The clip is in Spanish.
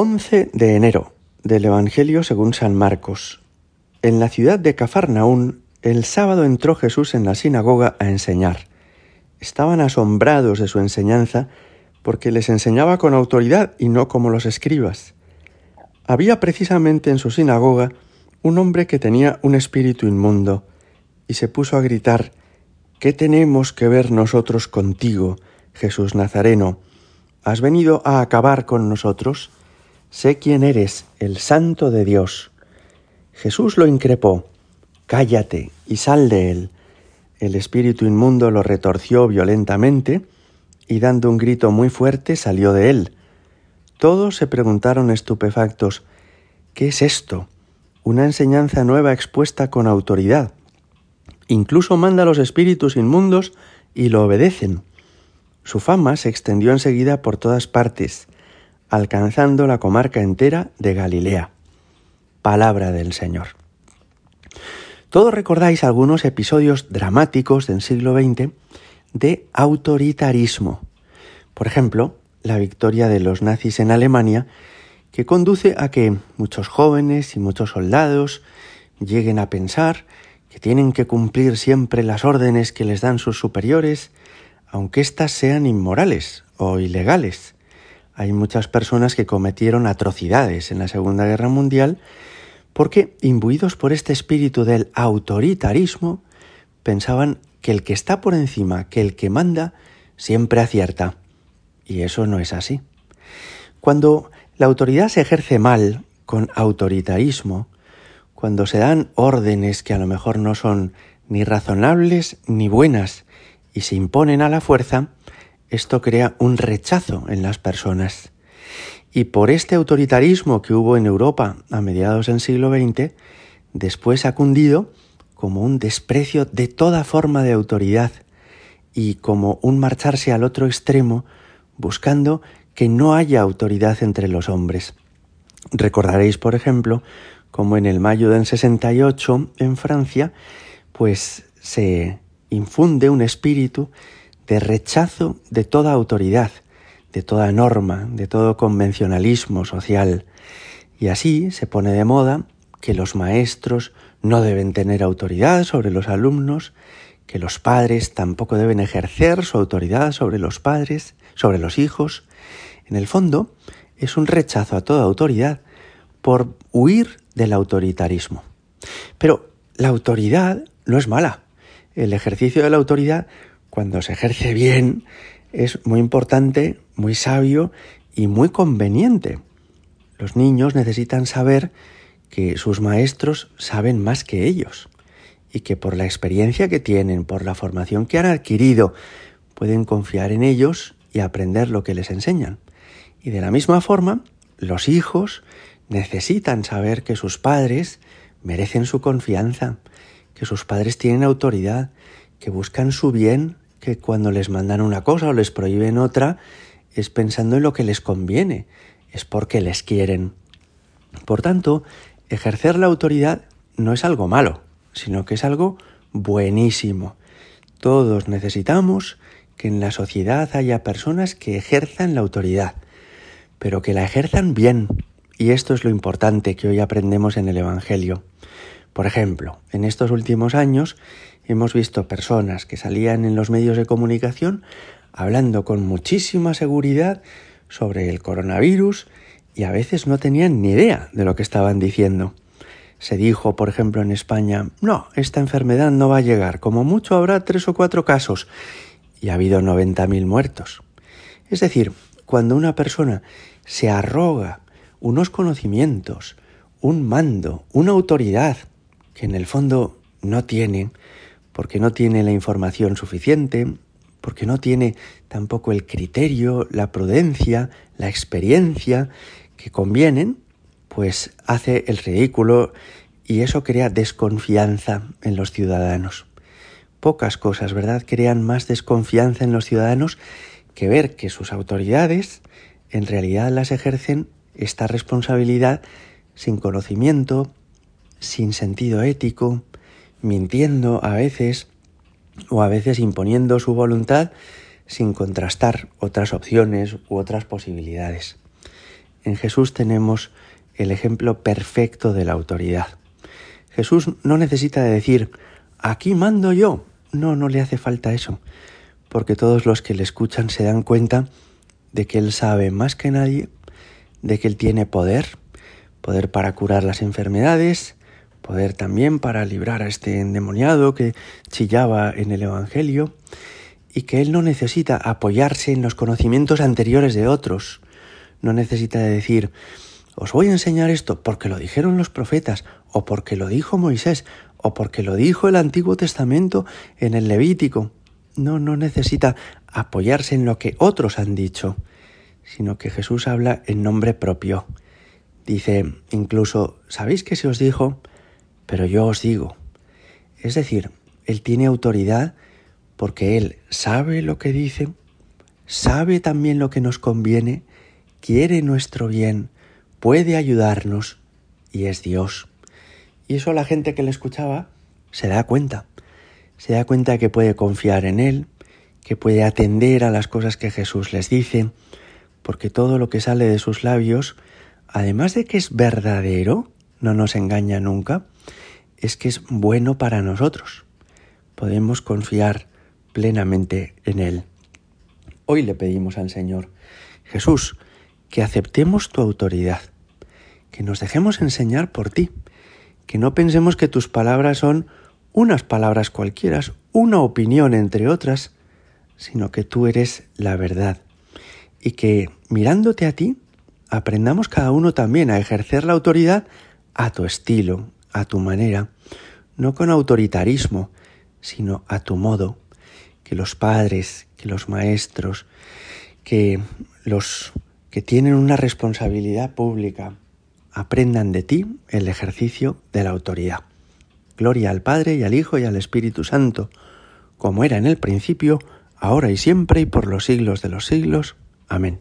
11 de enero del Evangelio según San Marcos. En la ciudad de Cafarnaún, el sábado entró Jesús en la sinagoga a enseñar. Estaban asombrados de su enseñanza porque les enseñaba con autoridad y no como los escribas. Había precisamente en su sinagoga un hombre que tenía un espíritu inmundo y se puso a gritar, ¿Qué tenemos que ver nosotros contigo, Jesús Nazareno? ¿Has venido a acabar con nosotros? Sé quién eres, el santo de Dios. Jesús lo increpó, cállate y sal de él. El espíritu inmundo lo retorció violentamente y dando un grito muy fuerte salió de él. Todos se preguntaron estupefactos, ¿qué es esto? Una enseñanza nueva expuesta con autoridad. Incluso manda a los espíritus inmundos y lo obedecen. Su fama se extendió enseguida por todas partes alcanzando la comarca entera de Galilea. Palabra del Señor. Todos recordáis algunos episodios dramáticos del siglo XX de autoritarismo. Por ejemplo, la victoria de los nazis en Alemania, que conduce a que muchos jóvenes y muchos soldados lleguen a pensar que tienen que cumplir siempre las órdenes que les dan sus superiores, aunque éstas sean inmorales o ilegales. Hay muchas personas que cometieron atrocidades en la Segunda Guerra Mundial porque, imbuidos por este espíritu del autoritarismo, pensaban que el que está por encima, que el que manda, siempre acierta. Y eso no es así. Cuando la autoridad se ejerce mal, con autoritarismo, cuando se dan órdenes que a lo mejor no son ni razonables ni buenas y se imponen a la fuerza, esto crea un rechazo en las personas. Y por este autoritarismo que hubo en Europa a mediados del siglo XX, después ha cundido como un desprecio de toda forma de autoridad y como un marcharse al otro extremo buscando que no haya autoridad entre los hombres. Recordaréis, por ejemplo, como en el mayo del 68 en Francia, pues se infunde un espíritu de rechazo de toda autoridad, de toda norma, de todo convencionalismo social. Y así se pone de moda que los maestros no deben tener autoridad sobre los alumnos, que los padres tampoco deben ejercer su autoridad sobre los padres, sobre los hijos. En el fondo, es un rechazo a toda autoridad por huir del autoritarismo. Pero la autoridad no es mala. El ejercicio de la autoridad cuando se ejerce bien, es muy importante, muy sabio y muy conveniente. Los niños necesitan saber que sus maestros saben más que ellos y que por la experiencia que tienen, por la formación que han adquirido, pueden confiar en ellos y aprender lo que les enseñan. Y de la misma forma, los hijos necesitan saber que sus padres merecen su confianza, que sus padres tienen autoridad, que buscan su bien, que cuando les mandan una cosa o les prohíben otra, es pensando en lo que les conviene, es porque les quieren. Por tanto, ejercer la autoridad no es algo malo, sino que es algo buenísimo. Todos necesitamos que en la sociedad haya personas que ejerzan la autoridad, pero que la ejerzan bien. Y esto es lo importante que hoy aprendemos en el Evangelio. Por ejemplo, en estos últimos años hemos visto personas que salían en los medios de comunicación hablando con muchísima seguridad sobre el coronavirus y a veces no tenían ni idea de lo que estaban diciendo. Se dijo, por ejemplo, en España, no, esta enfermedad no va a llegar, como mucho habrá tres o cuatro casos, y ha habido 90.000 muertos. Es decir, cuando una persona se arroga unos conocimientos, un mando, una autoridad, que en el fondo no tiene, porque no tiene la información suficiente, porque no tiene tampoco el criterio, la prudencia, la experiencia que convienen, pues hace el ridículo y eso crea desconfianza en los ciudadanos. Pocas cosas, ¿verdad?, crean más desconfianza en los ciudadanos que ver que sus autoridades en realidad las ejercen esta responsabilidad sin conocimiento, sin sentido ético, mintiendo a veces o a veces imponiendo su voluntad sin contrastar otras opciones u otras posibilidades. En Jesús tenemos el ejemplo perfecto de la autoridad. Jesús no necesita decir, aquí mando yo. No, no le hace falta eso, porque todos los que le escuchan se dan cuenta de que Él sabe más que nadie, de que Él tiene poder, poder para curar las enfermedades, poder también para librar a este endemoniado que chillaba en el Evangelio, y que Él no necesita apoyarse en los conocimientos anteriores de otros, no necesita decir, os voy a enseñar esto porque lo dijeron los profetas, o porque lo dijo Moisés, o porque lo dijo el Antiguo Testamento en el Levítico. No, no necesita apoyarse en lo que otros han dicho, sino que Jesús habla en nombre propio. Dice incluso, ¿sabéis que se os dijo? Pero yo os digo. Es decir, Él tiene autoridad porque Él sabe lo que dice, sabe también lo que nos conviene, quiere nuestro bien, puede ayudarnos y es Dios. Y eso la gente que le escuchaba se da cuenta. Se da cuenta que puede confiar en Él, que puede atender a las cosas que Jesús les dice, porque todo lo que sale de sus labios, además de que es verdadero, no nos engaña nunca, es que es bueno para nosotros. Podemos confiar plenamente en Él. Hoy le pedimos al Señor, Jesús, que aceptemos tu autoridad, que nos dejemos enseñar por ti, que no pensemos que tus palabras son unas palabras cualquiera, una opinión entre otras, sino que tú eres la verdad. Y que mirándote a ti, aprendamos cada uno también a ejercer la autoridad a tu estilo, a tu manera, no con autoritarismo, sino a tu modo. Que los padres, que los maestros, que los que tienen una responsabilidad pública aprendan de ti el ejercicio de la autoridad. Gloria al Padre y al Hijo y al Espíritu Santo, como era en el principio, ahora y siempre y por los siglos de los siglos. Amén.